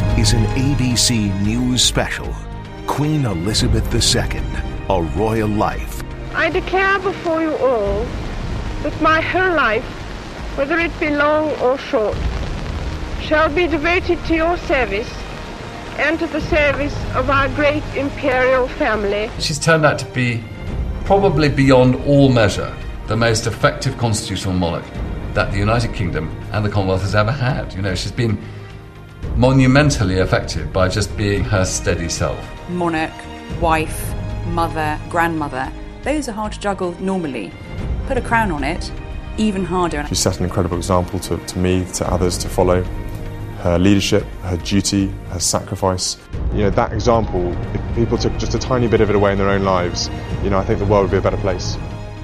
This is an ABC News special. Queen Elizabeth II, A Royal Life. I declare before you all that my whole life, whether it be long or short, shall be devoted to your service and to the service of our great imperial family. She's turned out to be probably beyond all measure the most effective constitutional monarch that the United Kingdom and the Commonwealth has ever had. You know, she's been monumentally effective by just being her steady self. Monarch, wife, mother, grandmother, those are hard to juggle normally. Put a crown on it, even harder. She set an incredible example to, to me, to others to follow. Her leadership, her duty, her sacrifice. You know, that example, if people took just a tiny bit of it away in their own lives, you know, I think the world would be a better place.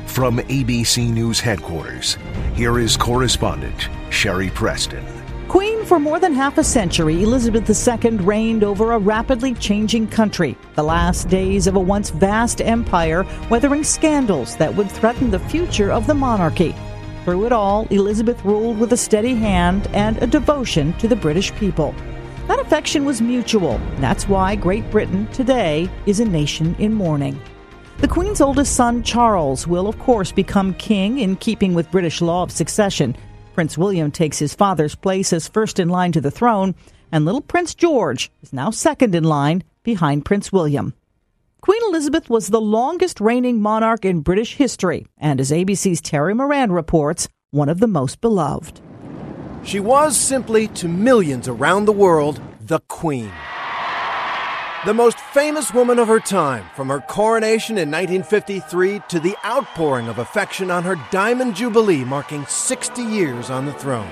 From ABC News headquarters, here is correspondent Sherry Preston. Queen for more than half a century, Elizabeth II reigned over a rapidly changing country. The last days of a once vast empire, weathering scandals that would threaten the future of the monarchy. Through it all, Elizabeth ruled with a steady hand and a devotion to the British people. That affection was mutual. That's why Great Britain today is a nation in mourning. The Queen's oldest son, Charles, will of course become king in keeping with British law of succession. Prince William takes his father's place as first in line to the throne, and little Prince George is now second in line behind Prince William. Queen Elizabeth was the longest reigning monarch in British history, and as ABC's Terry Moran reports, one of the most beloved. She was simply to millions around the world the Queen. The most famous woman of her time, from her coronation in 1953 to the outpouring of affection on her Diamond Jubilee marking 60 years on the throne.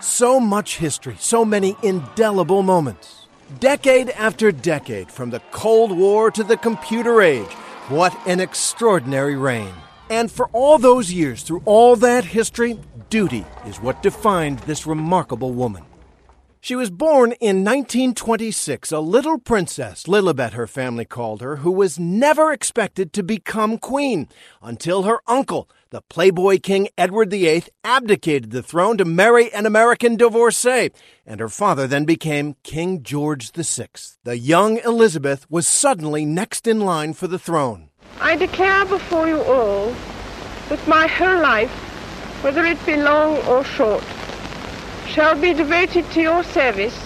So much history, so many indelible moments. Decade after decade, from the Cold War to the computer age, what an extraordinary reign. And for all those years, through all that history, duty is what defined this remarkable woman. She was born in 1926, a little princess, Lilibet, her family called her, who was never expected to become queen until her uncle, the Playboy King Edward VIII, abdicated the throne to marry an American divorcee, and her father then became King George VI. The young Elizabeth was suddenly next in line for the throne. I declare before you all that my whole life, whether it be long or short, shall be devoted to your service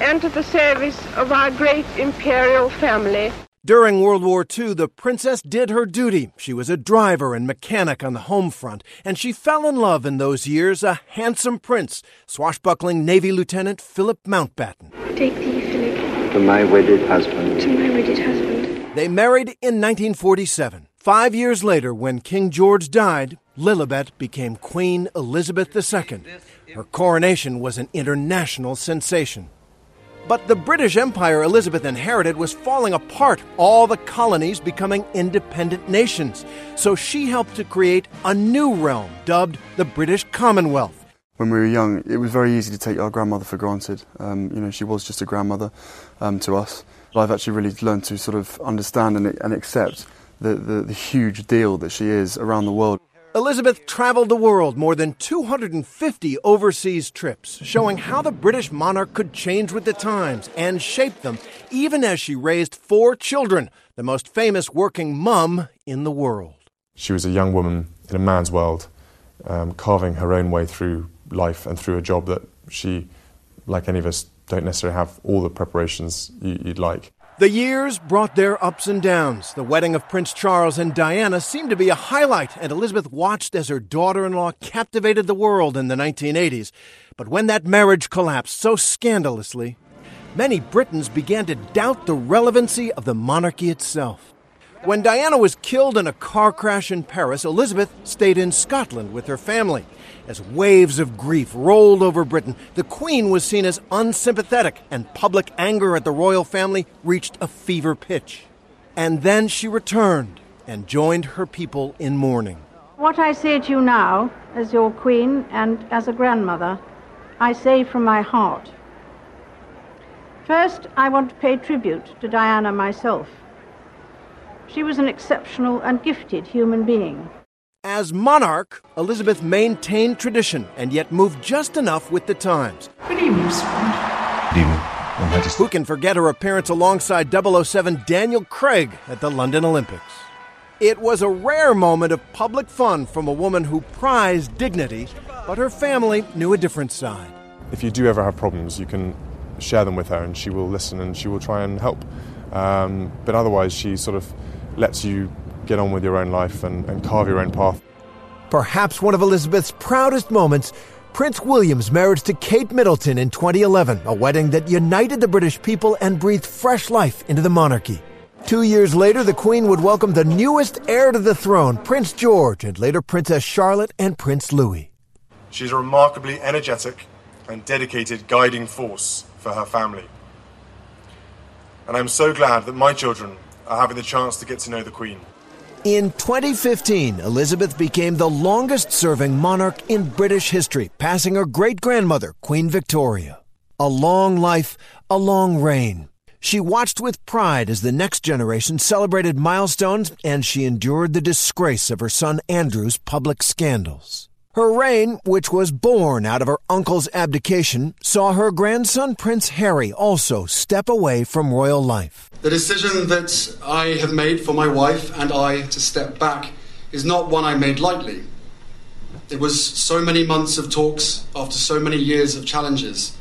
and to the service of our great imperial family. During World War II, the princess did her duty. She was a driver and mechanic on the home front, and she fell in love in those years a handsome prince, swashbuckling Navy Lieutenant Philip Mountbatten. Take thee, Philip. To my wedded husband. To my wedded husband. They married in 1947. Five years later, when King George died, Lilibet became Queen Elizabeth II. Her coronation was an international sensation. But the British Empire Elizabeth inherited was falling apart, all the colonies becoming independent nations. So she helped to create a new realm dubbed the British Commonwealth. When we were young, it was very easy to take our grandmother for granted. Um, you know, she was just a grandmother um, to us. But I've actually really learned to sort of understand and, and accept the, the, the huge deal that she is around the world. Elizabeth traveled the world more than 250 overseas trips, showing how the British monarch could change with the times and shape them, even as she raised four children, the most famous working mum in the world. She was a young woman in a man's world, um, carving her own way through life and through a job that she, like any of us, don't necessarily have all the preparations you, you'd like. The years brought their ups and downs. The wedding of Prince Charles and Diana seemed to be a highlight, and Elizabeth watched as her daughter in law captivated the world in the 1980s. But when that marriage collapsed so scandalously, many Britons began to doubt the relevancy of the monarchy itself. When Diana was killed in a car crash in Paris, Elizabeth stayed in Scotland with her family. As waves of grief rolled over Britain, the Queen was seen as unsympathetic, and public anger at the royal family reached a fever pitch. And then she returned and joined her people in mourning. What I say to you now, as your Queen and as a grandmother, I say from my heart. First, I want to pay tribute to Diana myself. She was an exceptional and gifted human being. As monarch, Elizabeth maintained tradition and yet moved just enough with the times. Good evening, Swan. Good evening, Your Majesty. Who can forget her appearance alongside 007 Daniel Craig at the London Olympics? It was a rare moment of public fun from a woman who prized dignity, but her family knew a different side. If you do ever have problems, you can share them with her and she will listen and she will try and help. Um, but otherwise, she sort of lets you get on with your own life and, and carve your own path. Perhaps one of Elizabeth's proudest moments Prince William's marriage to Kate Middleton in 2011, a wedding that united the British people and breathed fresh life into the monarchy. Two years later, the Queen would welcome the newest heir to the throne, Prince George, and later Princess Charlotte and Prince Louis. She's a remarkably energetic and dedicated guiding force for her family. And I'm so glad that my children are having the chance to get to know the Queen. In 2015, Elizabeth became the longest serving monarch in British history, passing her great grandmother, Queen Victoria. A long life, a long reign. She watched with pride as the next generation celebrated milestones, and she endured the disgrace of her son Andrew's public scandals. Her reign, which was born out of her uncle's abdication, saw her grandson Prince Harry also step away from royal life. The decision that I have made for my wife and I to step back is not one I made lightly. It was so many months of talks after so many years of challenges.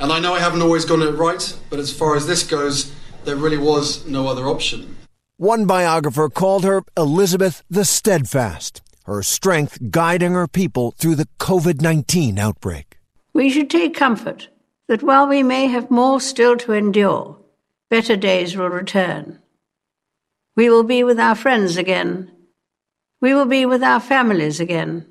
And I know I haven't always gotten it right, but as far as this goes, there really was no other option. One biographer called her Elizabeth the Steadfast her strength guiding her people through the COVID 19 outbreak. We should take comfort that while we may have more still to endure, better days will return. We will be with our friends again. We will be with our families again.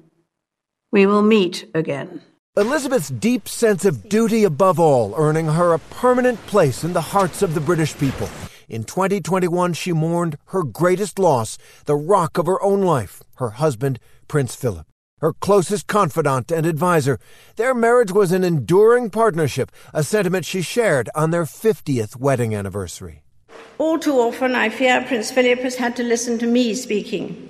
We will meet again. Elizabeth's deep sense of duty above all earning her a permanent place in the hearts of the British people. In 2021, she mourned her greatest loss, the rock of her own life, her husband, Prince Philip. Her closest confidant and adviser. Their marriage was an enduring partnership, a sentiment she shared on their 50th wedding anniversary. All too often, I fear Prince Philip has had to listen to me speaking.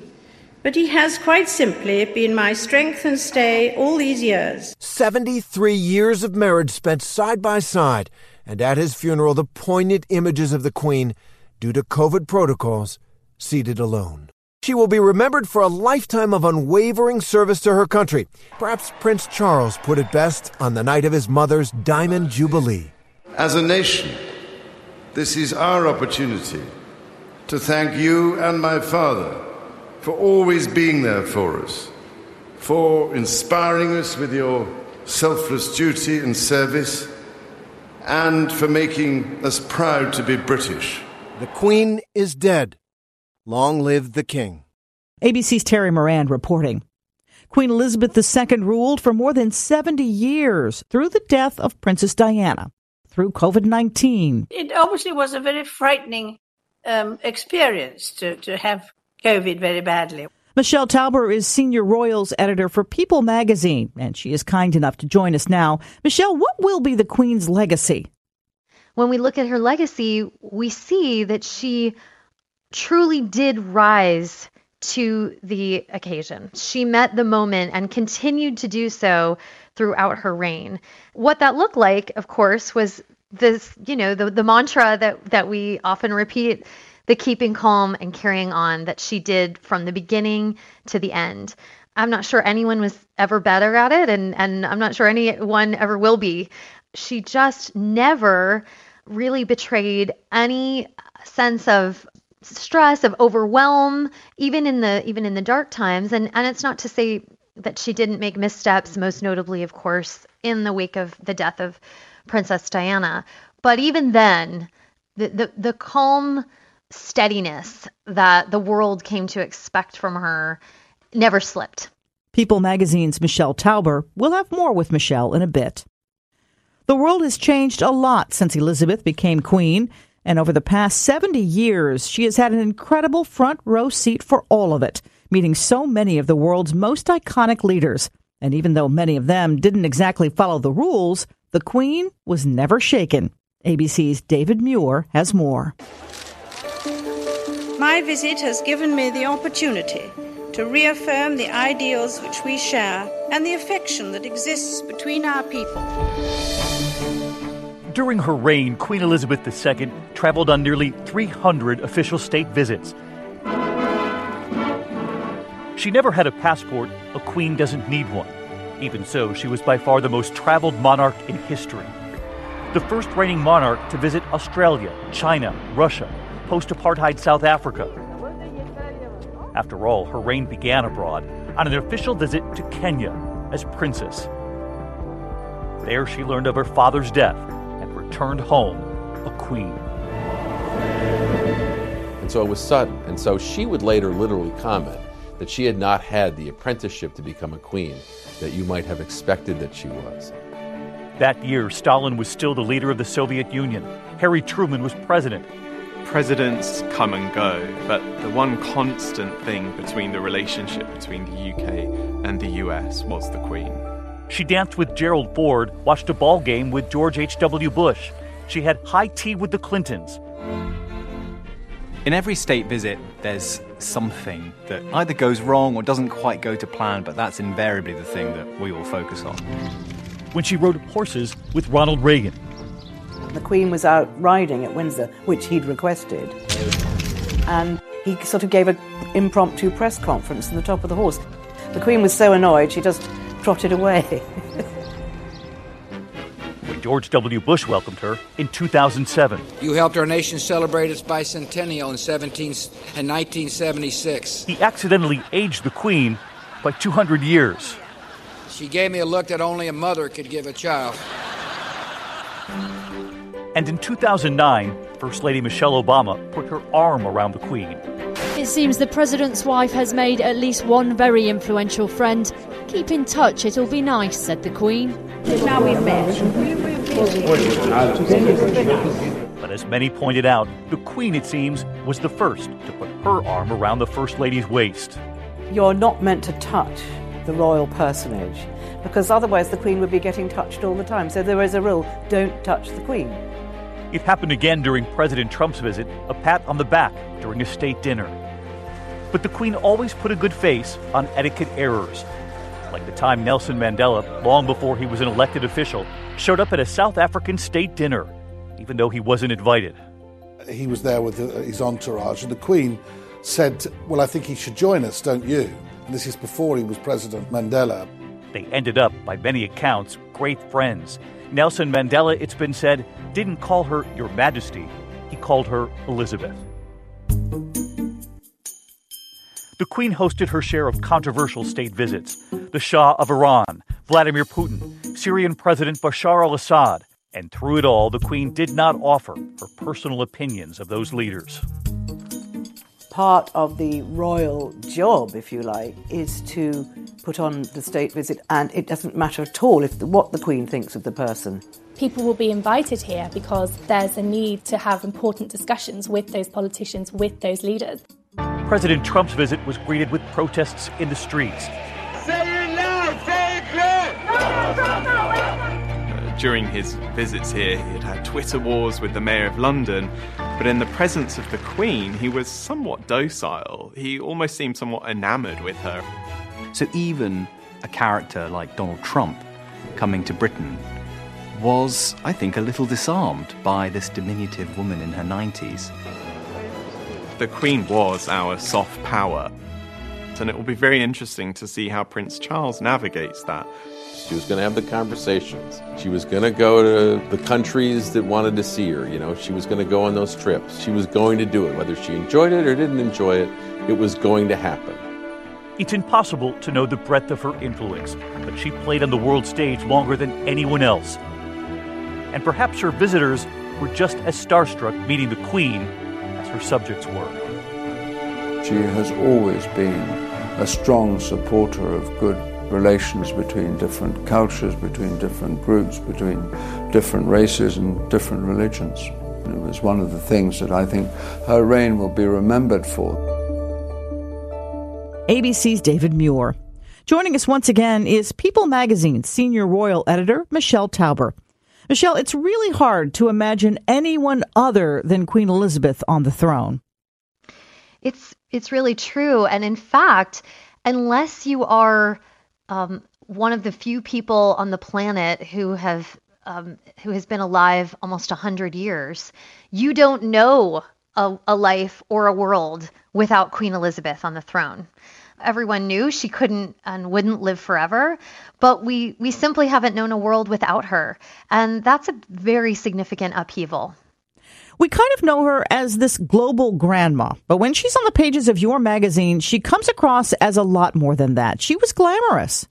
But he has quite simply been my strength and stay all these years. 73 years of marriage spent side by side, and at his funeral, the poignant images of the Queen, due to COVID protocols, seated alone. She will be remembered for a lifetime of unwavering service to her country. Perhaps Prince Charles put it best on the night of his mother's Diamond Jubilee. As a nation, this is our opportunity to thank you and my father for always being there for us, for inspiring us with your selfless duty and service and for making us proud to be British. The Queen is dead. Long live the King. ABC's Terry Moran reporting. Queen Elizabeth II ruled for more than 70 years through the death of Princess Diana, through COVID 19. It obviously was a very frightening um, experience to, to have COVID very badly. Michelle Tauber is senior royals editor for People magazine, and she is kind enough to join us now. Michelle, what will be the Queen's legacy? When we look at her legacy, we see that she truly did rise to the occasion. She met the moment and continued to do so throughout her reign. What that looked like, of course, was this, you know, the, the mantra that, that we often repeat the keeping calm and carrying on that she did from the beginning to the end. I'm not sure anyone was ever better at it, and, and I'm not sure anyone ever will be. She just never really betrayed any sense of stress of overwhelm even in the even in the dark times and and it's not to say that she didn't make missteps most notably of course in the wake of the death of princess diana but even then the the, the calm steadiness that the world came to expect from her never slipped. People magazine's Michelle Tauber will have more with Michelle in a bit. The world has changed a lot since Elizabeth became queen, and over the past 70 years, she has had an incredible front row seat for all of it, meeting so many of the world's most iconic leaders. And even though many of them didn't exactly follow the rules, the Queen was never shaken. ABC's David Muir has more. My visit has given me the opportunity to reaffirm the ideals which we share and the affection that exists between our people. During her reign, Queen Elizabeth II traveled on nearly 300 official state visits. She never had a passport, a queen doesn't need one. Even so, she was by far the most traveled monarch in history. The first reigning monarch to visit Australia, China, Russia, post apartheid South Africa. After all, her reign began abroad on an official visit to Kenya as princess. There, she learned of her father's death and returned home a queen. And so it was sudden. And so she would later literally comment that she had not had the apprenticeship to become a queen that you might have expected that she was. That year, Stalin was still the leader of the Soviet Union. Harry Truman was president. Presidents come and go, but the one constant thing between the relationship between the UK and the US was the Queen. She danced with Gerald Ford, watched a ball game with George H.W. Bush. She had high tea with the Clintons. In every state visit, there's something that either goes wrong or doesn't quite go to plan, but that's invariably the thing that we all focus on. When she rode horses with Ronald Reagan. The Queen was out riding at Windsor, which he'd requested. And he sort of gave an impromptu press conference on the top of the horse. The Queen was so annoyed, she just trotted away. when George W. Bush welcomed her in 2007. You helped our nation celebrate its bicentennial in, 17, in 1976. He accidentally aged the Queen by 200 years. She gave me a look that only a mother could give a child. And in 2009, First Lady Michelle Obama put her arm around the Queen. It seems the President's wife has made at least one very influential friend. Keep in touch, it'll be nice, said the Queen. Now we've met. But as many pointed out, the Queen, it seems, was the first to put her arm around the First Lady's waist. You're not meant to touch the royal personage because otherwise the Queen would be getting touched all the time. So there is a rule don't touch the Queen. It happened again during President Trump's visit, a pat on the back during a state dinner. But the Queen always put a good face on etiquette errors, like the time Nelson Mandela, long before he was an elected official, showed up at a South African state dinner, even though he wasn't invited. He was there with uh, his entourage, and the Queen said, Well, I think he should join us, don't you? And this is before he was President Mandela. They ended up, by many accounts, great friends. Nelson Mandela, it's been said, didn't call her Your Majesty, he called her Elizabeth. The Queen hosted her share of controversial state visits the Shah of Iran, Vladimir Putin, Syrian President Bashar al Assad, and through it all, the Queen did not offer her personal opinions of those leaders. Part of the royal job, if you like, is to put on the state visit, and it doesn't matter at all if the, what the Queen thinks of the person. People will be invited here because there's a need to have important discussions with those politicians, with those leaders. President Trump's visit was greeted with protests in the streets. Say it loud, say it clear! Uh, during his visits here, he had had Twitter wars with the Mayor of London, but in the presence of the Queen, he was somewhat docile. He almost seemed somewhat enamoured with her. So even a character like Donald Trump coming to Britain was, I think, a little disarmed by this diminutive woman in her 90s. The Queen was our soft power, and it will be very interesting to see how Prince Charles navigates that. She was going to have the conversations. She was going to go to the countries that wanted to see her. You know, she was going to go on those trips. She was going to do it. Whether she enjoyed it or didn't enjoy it, it was going to happen. It's impossible to know the breadth of her influence, but she played on the world stage longer than anyone else. And perhaps her visitors were just as starstruck meeting the Queen as her subjects were. She has always been a strong supporter of good relations between different cultures, between different groups, between different races and different religions. It was one of the things that I think her reign will be remembered for. ABC's David Muir. Joining us once again is People Magazine's senior royal editor, Michelle Tauber. Michelle, it's really hard to imagine anyone other than Queen Elizabeth on the throne. it's it's really true. And in fact, unless you are um, one of the few people on the planet who have um, who has been alive almost 100 years, you don't know a, a life or a world without Queen Elizabeth on the throne. Everyone knew she couldn't and wouldn't live forever, but we, we simply haven't known a world without her. And that's a very significant upheaval. We kind of know her as this global grandma, but when she's on the pages of your magazine, she comes across as a lot more than that. She was glamorous.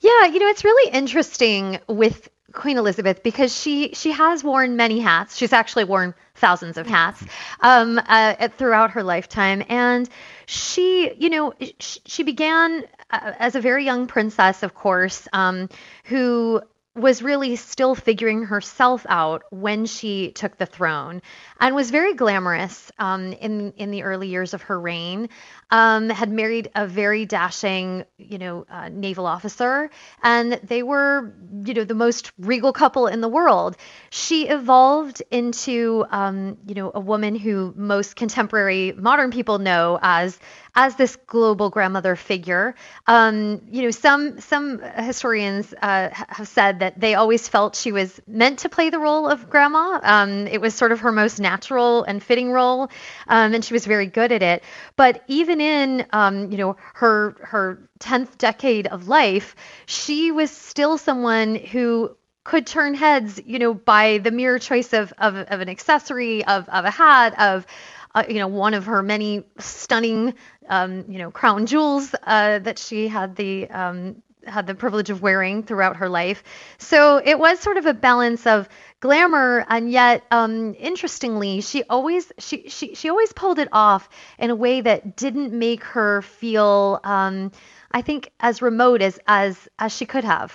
Yeah, you know, it's really interesting with Queen Elizabeth because she she has worn many hats. She's actually worn thousands of hats um, uh, throughout her lifetime, and she, you know, she, she began uh, as a very young princess, of course, um, who was really still figuring herself out when she took the throne and was very glamorous um, in in the early years of her reign. Um, had married a very dashing, you know, uh, naval officer, and they were, you know, the most regal couple in the world. She evolved into, um, you know, a woman who most contemporary modern people know as as this global grandmother figure. Um, you know, some some historians uh, have said that they always felt she was meant to play the role of grandma. Um, it was sort of her most natural and fitting role, um, and she was very good at it. But even in um, you know her her tenth decade of life, she was still someone who could turn heads, you know, by the mere choice of of, of an accessory, of of a hat, of uh, you know, one of her many stunning, um, you know, crown jewels uh, that she had the um, had the privilege of wearing throughout her life. So it was sort of a balance of glamour and yet um, interestingly she always she, she she always pulled it off in a way that didn't make her feel um, I think as remote as as as she could have.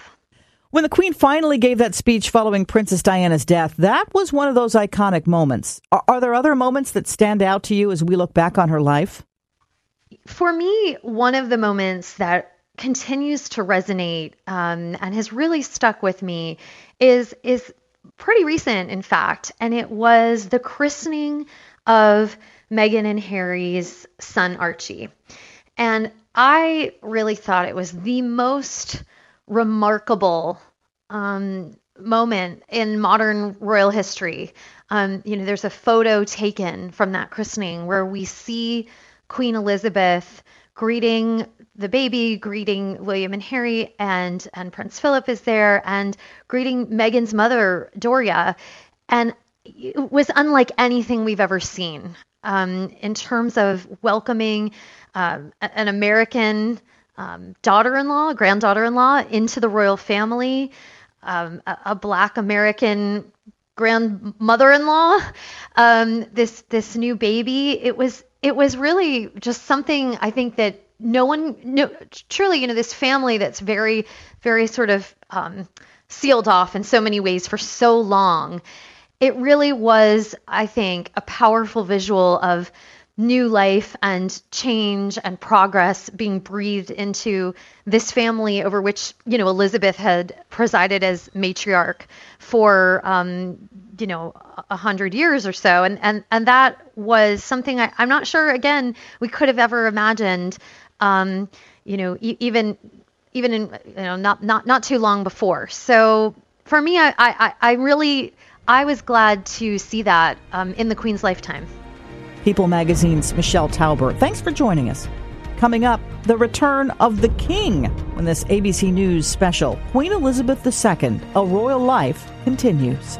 When the Queen finally gave that speech following Princess Diana's death, that was one of those iconic moments. Are, are, there other moments that stand out to you as we look back on her life? For me, one of the moments that continues to resonate um, and has really stuck with me is is pretty recent, in fact, and it was the christening of Meghan and Harry's son Archie. And I really thought it was the most remarkable um, moment in modern royal history. Um, you know, there's a photo taken from that christening where we see Queen Elizabeth greeting the baby, greeting William and Harry, and and Prince Philip is there, and greeting Meghan's mother, Doria, and it was unlike anything we've ever seen um, in terms of welcoming um, an American um, daughter-in-law, granddaughter-in-law into the royal family, um, a, a, Black American grandmother-in-law, um, this this new baby. It was it was really just something I think that no one, no, truly, you know, this family that's very, very sort of um, sealed off in so many ways for so long. It really was, I think, a powerful visual of new life and change and progress being breathed into this family over which you know Elizabeth had presided as matriarch for um, you know a hundred years or so, and and and that was something I, am not sure again we could have ever imagined. Um, you know, e- even even in you know not not not too long before. So for me, I I, I really I was glad to see that um, in the Queen's lifetime. People Magazine's Michelle Tauber. Thanks for joining us. Coming up, the return of the king when this ABC News special, Queen Elizabeth II, A Royal Life, continues.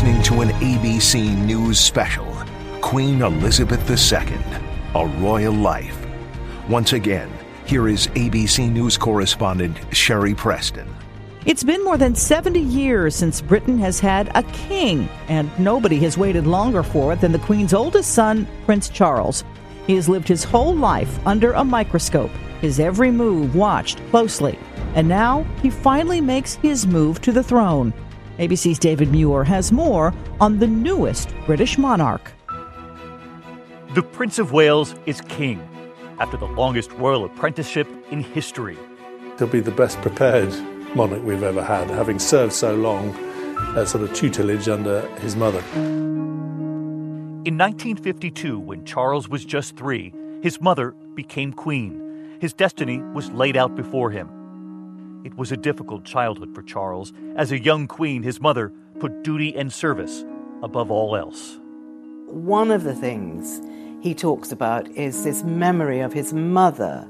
Listening to an ABC News special Queen Elizabeth II a royal life. Once again, here is ABC News correspondent Sherry Preston. It's been more than 70 years since Britain has had a king, and nobody has waited longer for it than the Queen's oldest son, Prince Charles. He has lived his whole life under a microscope, his every move watched closely, and now he finally makes his move to the throne. ABC's David Muir has more on the newest British monarch. The Prince of Wales is king after the longest royal apprenticeship in history. He'll be the best prepared monarch we've ever had, having served so long as sort of tutelage under his mother. In 1952, when Charles was just three, his mother became queen. His destiny was laid out before him. It was a difficult childhood for Charles. As a young queen, his mother put duty and service above all else. One of the things he talks about is this memory of his mother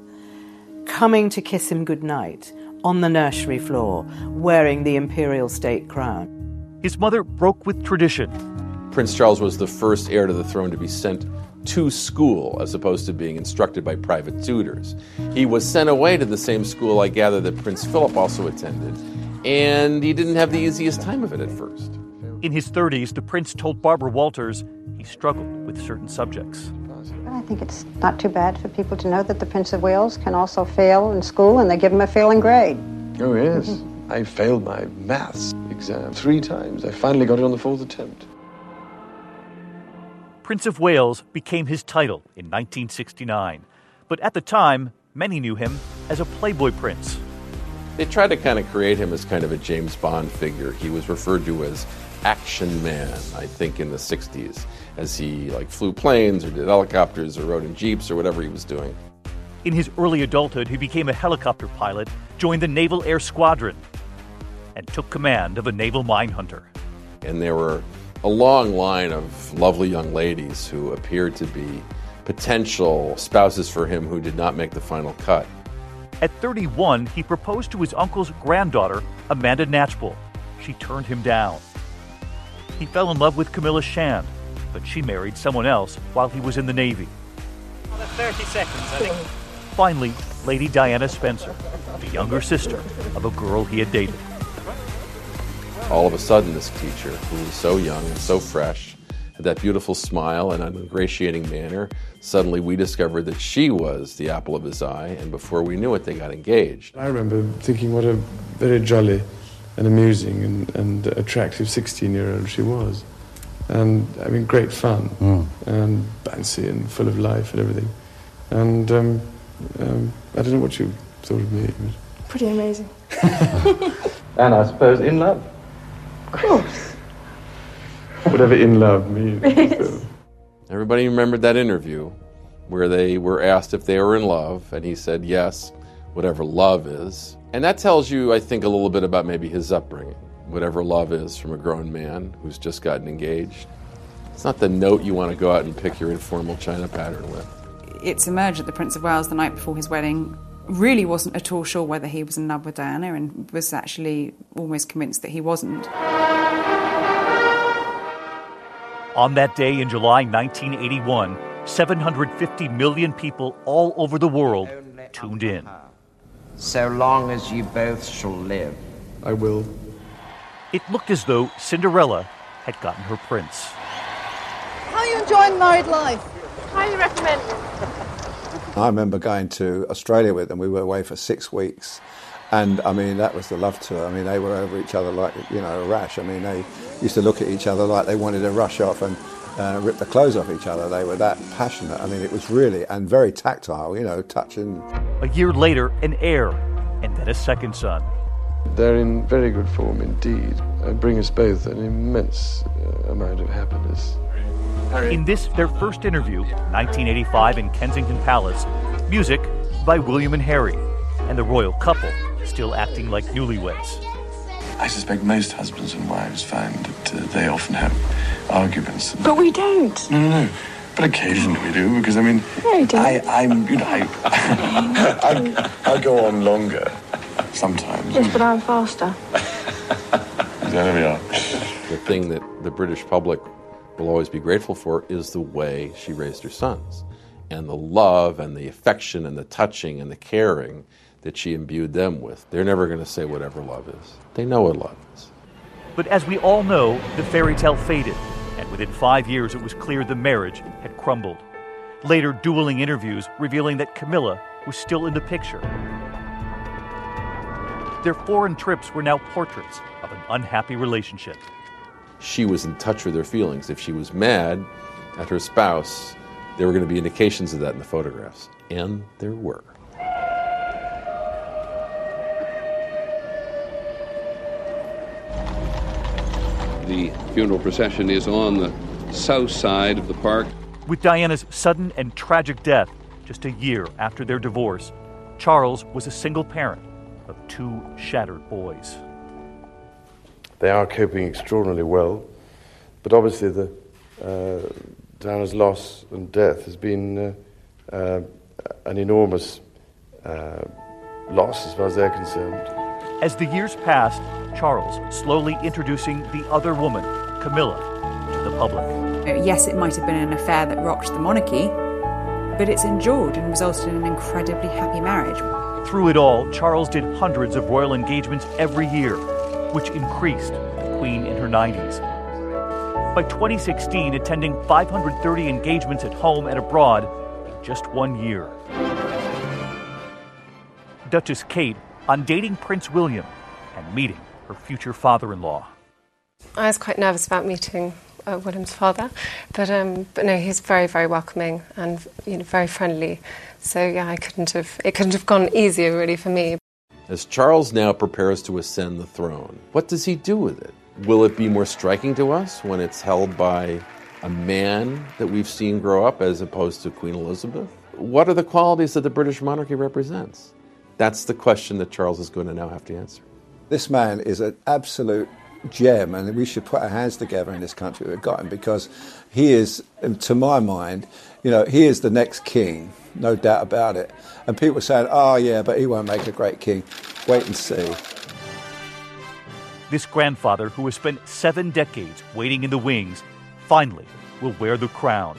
coming to kiss him goodnight on the nursery floor, wearing the imperial state crown. His mother broke with tradition. Prince Charles was the first heir to the throne to be sent to school as opposed to being instructed by private tutors. He was sent away to the same school I gather that Prince Philip also attended, and he didn't have the easiest time of it at first. In his 30s, the prince told Barbara Walters he struggled with certain subjects. I think it's not too bad for people to know that the Prince of Wales can also fail in school and they give him a failing grade. Oh, yes. I failed my maths exam three times. I finally got it on the fourth attempt. Prince of Wales became his title in 1969, but at the time, many knew him as a Playboy prince. They tried to kind of create him as kind of a James Bond figure. He was referred to as action man, I think, in the 60s, as he like flew planes or did helicopters or rode in jeeps or whatever he was doing. In his early adulthood, he became a helicopter pilot, joined the Naval Air Squadron, and took command of a naval mine hunter. And there were a long line of lovely young ladies who appeared to be potential spouses for him who did not make the final cut. At 31, he proposed to his uncle's granddaughter, Amanda Knatchbull. She turned him down. He fell in love with Camilla Shand, but she married someone else while he was in the Navy. 30 seconds, I think. Finally, Lady Diana Spencer, the younger sister of a girl he had dated. All of a sudden, this teacher, who was so young and so fresh, had that beautiful smile and an ingratiating manner, suddenly we discovered that she was the apple of his eye, and before we knew it, they got engaged. I remember thinking what a very jolly and amusing and, and attractive 16 year old she was. And I mean, great fun Mm. and bouncy and full of life and everything. And um, um, I don't know what you thought of me. but- Pretty amazing. And I suppose in love. Of course. Whatever in love means. Yes. Everybody remembered that interview where they were asked if they were in love, and he said yes, whatever love is. And that tells you, I think, a little bit about maybe his upbringing, whatever love is from a grown man who's just gotten engaged. It's not the note you want to go out and pick your informal china pattern with. It's emerged that the Prince of Wales, the night before his wedding, really wasn't at all sure whether he was in love with Diana and was actually almost convinced that he wasn't. On that day in July 1981, 750 million people all over the world tuned in. So long as you both shall live. I will. It looked as though Cinderella had gotten her prince. How are you enjoying married life? Highly recommend. I remember going to Australia with them. We were away for six weeks. And I mean, that was the love tour. I mean, they were over each other like, you know, a rash. I mean, they used to look at each other like they wanted to rush off and uh, rip the clothes off each other. They were that passionate. I mean, it was really, and very tactile, you know, touching. A year later, an heir, and then a second son. They're in very good form indeed. They bring us both an immense uh, amount of happiness. In this, their first interview, 1985 in Kensington Palace, music by William and Harry, and the royal couple still acting like newlyweds. I suspect most husbands and wives find that uh, they often have arguments. But we don't. No, no, no. But occasionally we do, because I mean, No, don't. I, I'm, you know, I, I, I go on longer sometimes. Yes, but I'm faster. There we are. The thing that the British public will always be grateful for is the way she raised her sons. and the love and the affection and the touching and the caring that she imbued them with. They're never going to say whatever love is. They know what love is. But as we all know, the fairy tale faded, and within five years it was clear the marriage had crumbled. Later, dueling interviews revealing that Camilla was still in the picture. Their foreign trips were now portraits of an unhappy relationship. She was in touch with her feelings. If she was mad at her spouse, there were going to be indications of that in the photographs. And there were. The funeral procession is on the south side of the park. With Diana's sudden and tragic death just a year after their divorce, Charles was a single parent of two shattered boys. They are coping extraordinarily well, but obviously the uh, Diana's loss and death has been uh, uh, an enormous uh, loss as far as they're concerned. As the years passed, Charles slowly introducing the other woman, Camilla, to the public. Uh, Yes, it might have been an affair that rocked the monarchy, but it's endured and resulted in an incredibly happy marriage. Through it all, Charles did hundreds of royal engagements every year, which increased with the Queen in her 90s. By 2016, attending 530 engagements at home and abroad in just one year. Duchess Kate on dating Prince William and meeting her future father in law. I was quite nervous about meeting uh, William's father, but um, but no, he's very very welcoming and you know very friendly. So yeah, I couldn't have it couldn't have gone easier really for me. As Charles now prepares to ascend the throne, what does he do with it? Will it be more striking to us when it's held by a man that we've seen grow up as opposed to Queen Elizabeth? What are the qualities that the British monarchy represents? That's the question that Charles is going to now have to answer. This man is an absolute gem, and we should put our hands together in this country We've got him because he is, to my mind, you know, he is the next king, no doubt about it. And people are saying, oh, yeah, but he won't make a great king. Wait and see. This grandfather, who has spent seven decades waiting in the wings, finally will wear the crown.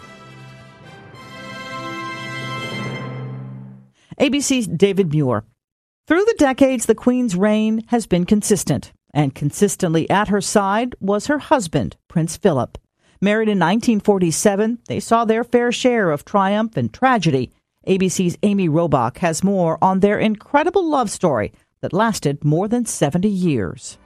ABC's David Muir. Through the decades, the Queen's reign has been consistent, and consistently at her side was her husband, Prince Philip. Married in 1947, they saw their fair share of triumph and tragedy. ABC's Amy Robach has more on their incredible love story that lasted more than 70 years.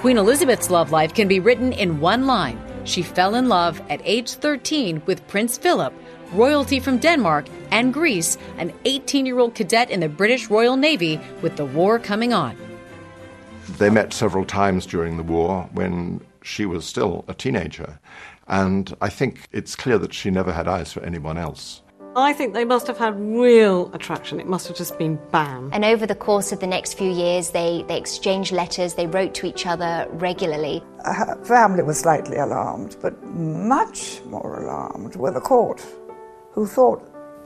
Queen Elizabeth's love life can be written in one line. She fell in love at age 13 with Prince Philip, royalty from Denmark and Greece, an 18 year old cadet in the British Royal Navy with the war coming on. They met several times during the war when she was still a teenager, and I think it's clear that she never had eyes for anyone else. I think they must have had real attraction. It must have just been bam. And over the course of the next few years, they, they exchanged letters, they wrote to each other regularly. Her family was slightly alarmed, but much more alarmed were the court, who thought,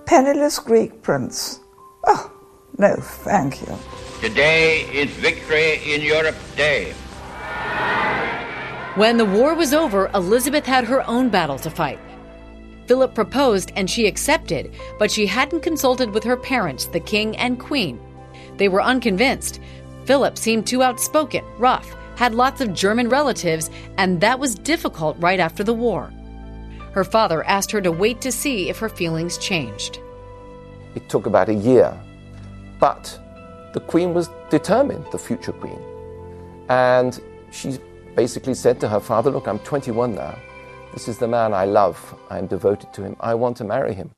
penniless Greek prince. Oh, no, thank you. Today is Victory in Europe Day. When the war was over, Elizabeth had her own battle to fight. Philip proposed and she accepted, but she hadn't consulted with her parents, the king and queen. They were unconvinced. Philip seemed too outspoken, rough, had lots of German relatives, and that was difficult right after the war. Her father asked her to wait to see if her feelings changed. It took about a year, but the queen was determined, the future queen. And she basically said to her father, Look, I'm 21 now. This is the man I love. I'm devoted to him. I want to marry him.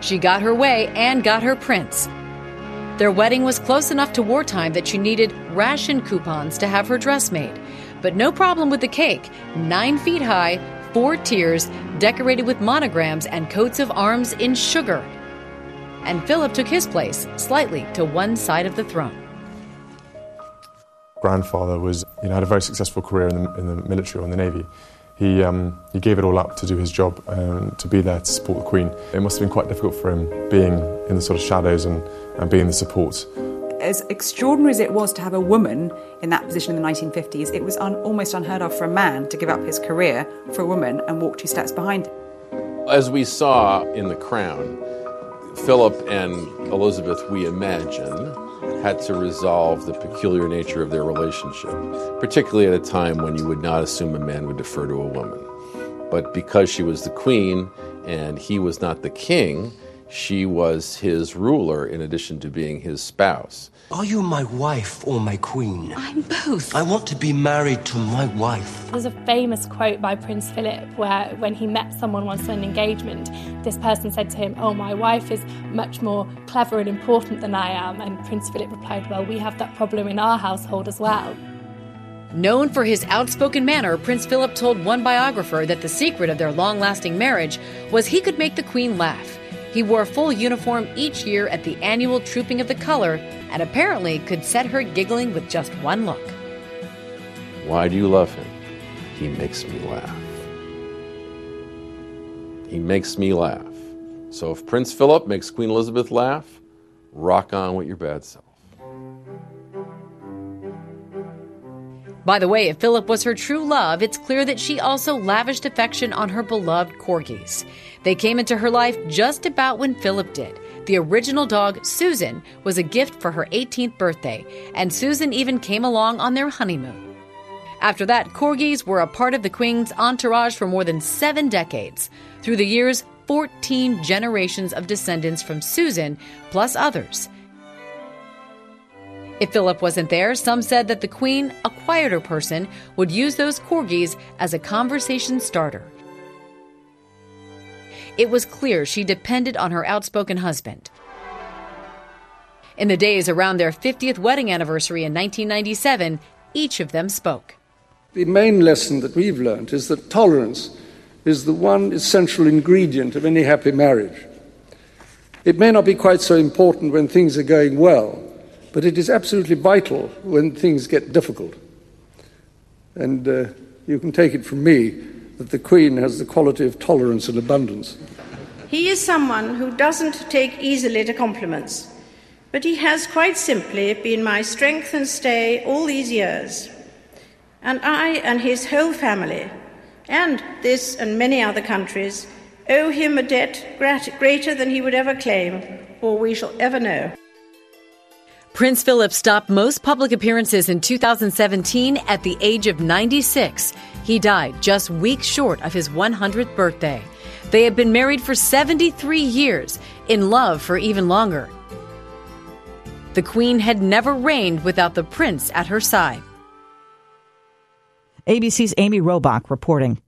She got her way and got her prince. Their wedding was close enough to wartime that she needed ration coupons to have her dress made. But no problem with the cake, nine feet high, four tiers, decorated with monograms and coats of arms in sugar. And Philip took his place, slightly to one side of the throne. Grandfather was, you know, had a very successful career in the, in the military or in the navy. He, um, he gave it all up to do his job and to be there to support the Queen. It must have been quite difficult for him being in the sort of shadows and, and being the support as extraordinary as it was to have a woman in that position in the 1950s, it was un- almost unheard of for a man to give up his career for a woman and walk two steps behind. As we saw in The Crown, Philip and Elizabeth, we imagine, had to resolve the peculiar nature of their relationship, particularly at a time when you would not assume a man would defer to a woman. But because she was the queen and he was not the king, she was his ruler in addition to being his spouse. Are you my wife or my queen? I'm both. I want to be married to my wife. There's a famous quote by Prince Philip where, when he met someone once at an engagement, this person said to him, Oh, my wife is much more clever and important than I am. And Prince Philip replied, Well, we have that problem in our household as well. Known for his outspoken manner, Prince Philip told one biographer that the secret of their long lasting marriage was he could make the Queen laugh. He wore full uniform each year at the annual Trooping of the Color and apparently could set her giggling with just one look. Why do you love him? He makes me laugh. He makes me laugh. So if Prince Philip makes Queen Elizabeth laugh, rock on with your bad self. By the way, if Philip was her true love, it's clear that she also lavished affection on her beloved corgis. They came into her life just about when Philip did. The original dog, Susan, was a gift for her 18th birthday, and Susan even came along on their honeymoon. After that, corgis were a part of the Queen's entourage for more than seven decades. Through the years, 14 generations of descendants from Susan, plus others. If Philip wasn't there, some said that the Queen, a quieter person, would use those corgis as a conversation starter. It was clear she depended on her outspoken husband. In the days around their 50th wedding anniversary in 1997, each of them spoke. The main lesson that we've learned is that tolerance is the one essential ingredient of any happy marriage. It may not be quite so important when things are going well, but it is absolutely vital when things get difficult. And uh, you can take it from me that the Queen has the quality of tolerance and abundance. He is someone who doesn't take easily to compliments, but he has quite simply been my strength and stay all these years. And I and his whole family, and this and many other countries, owe him a debt greater than he would ever claim or we shall ever know. Prince Philip stopped most public appearances in 2017 at the age of 96. He died just weeks short of his 100th birthday. They had been married for 73 years, in love for even longer. The Queen had never reigned without the Prince at her side. ABC's Amy Robach reporting.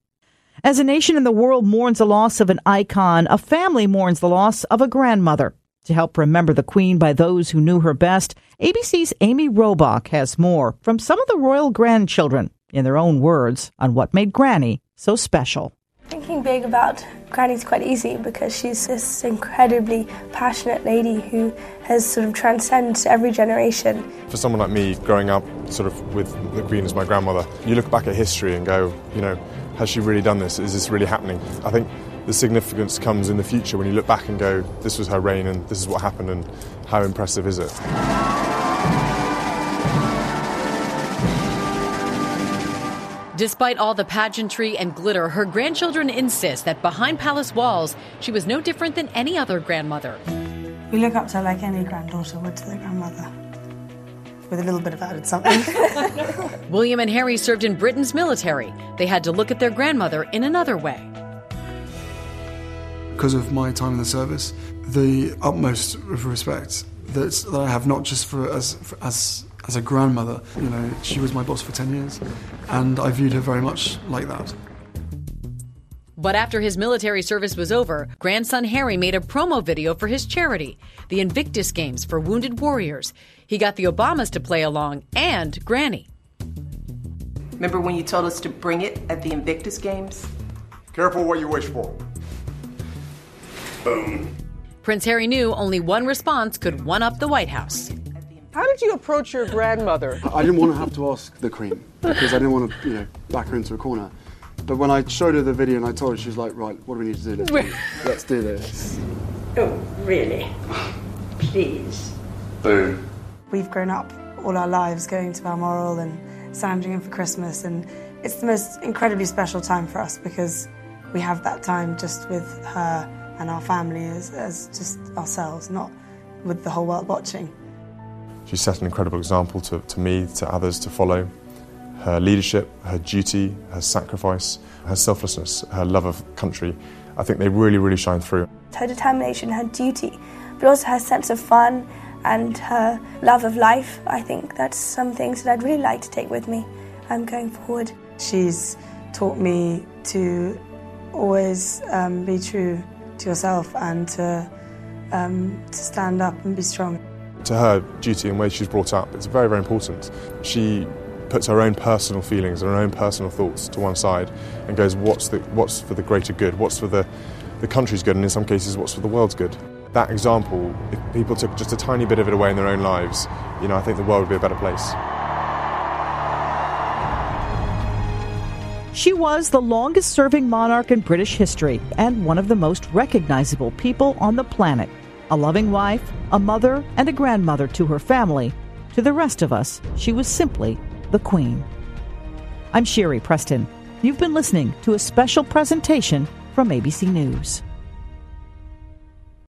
As a nation in the world mourns the loss of an icon, a family mourns the loss of a grandmother. To help remember the Queen by those who knew her best, ABC's Amy Robach has more from some of the royal grandchildren, in their own words, on what made Granny so special. Thinking big about Granny's quite easy because she's this incredibly passionate lady who has sort of transcended every generation. For someone like me, growing up sort of with the Queen as my grandmother, you look back at history and go, you know, has she really done this? Is this really happening? I think the significance comes in the future when you look back and go, this was her reign and this is what happened and how impressive is it? Despite all the pageantry and glitter, her grandchildren insist that behind palace walls, she was no different than any other grandmother. We look up to her like any granddaughter would to their grandmother, with a little bit of added something. William and Harry served in Britain's military. They had to look at their grandmother in another way. Because of my time in the service, the utmost of respect that, that I have not just for as for, as as a grandmother. You know, she was my boss for ten years, and I viewed her very much like that. But after his military service was over, grandson Harry made a promo video for his charity, the Invictus Games for Wounded Warriors. He got the Obamas to play along and Granny. Remember when you told us to bring it at the Invictus Games? Careful what you wish for. Boom. Prince Harry knew only one response could one up the White House. How did you approach your grandmother? I didn't want to have to ask the Queen because I didn't want to, you know, back her into a corner. But when I showed her the video and I told her, she was like, "Right, what do we need to do? Let's do, let's do this." Oh, really? Please. Boom. We've grown up all our lives going to Balmoral and Sandringham for Christmas, and it's the most incredibly special time for us because we have that time just with her and our family as, as just ourselves, not with the whole world watching. She set an incredible example to, to me, to others to follow. Her leadership, her duty, her sacrifice, her selflessness, her love of country, I think they really, really shine through. Her determination, her duty, but also her sense of fun and her love of life. I think that's some things that I'd really like to take with me um, going forward. She's taught me to always um, be true to yourself and to, um, to stand up and be strong. To her, duty and way she's brought up, it's very, very important. She puts her own personal feelings and her own personal thoughts to one side and goes, what's, the, what's for the greater good? What's for the, the country's good? And in some cases, what's for the world's good? That example, if people took just a tiny bit of it away in their own lives, you know, I think the world would be a better place. She was the longest serving monarch in British history and one of the most recognizable people on the planet. A loving wife, a mother, and a grandmother to her family. To the rest of us, she was simply the Queen. I'm Sherri Preston. You've been listening to a special presentation from ABC News.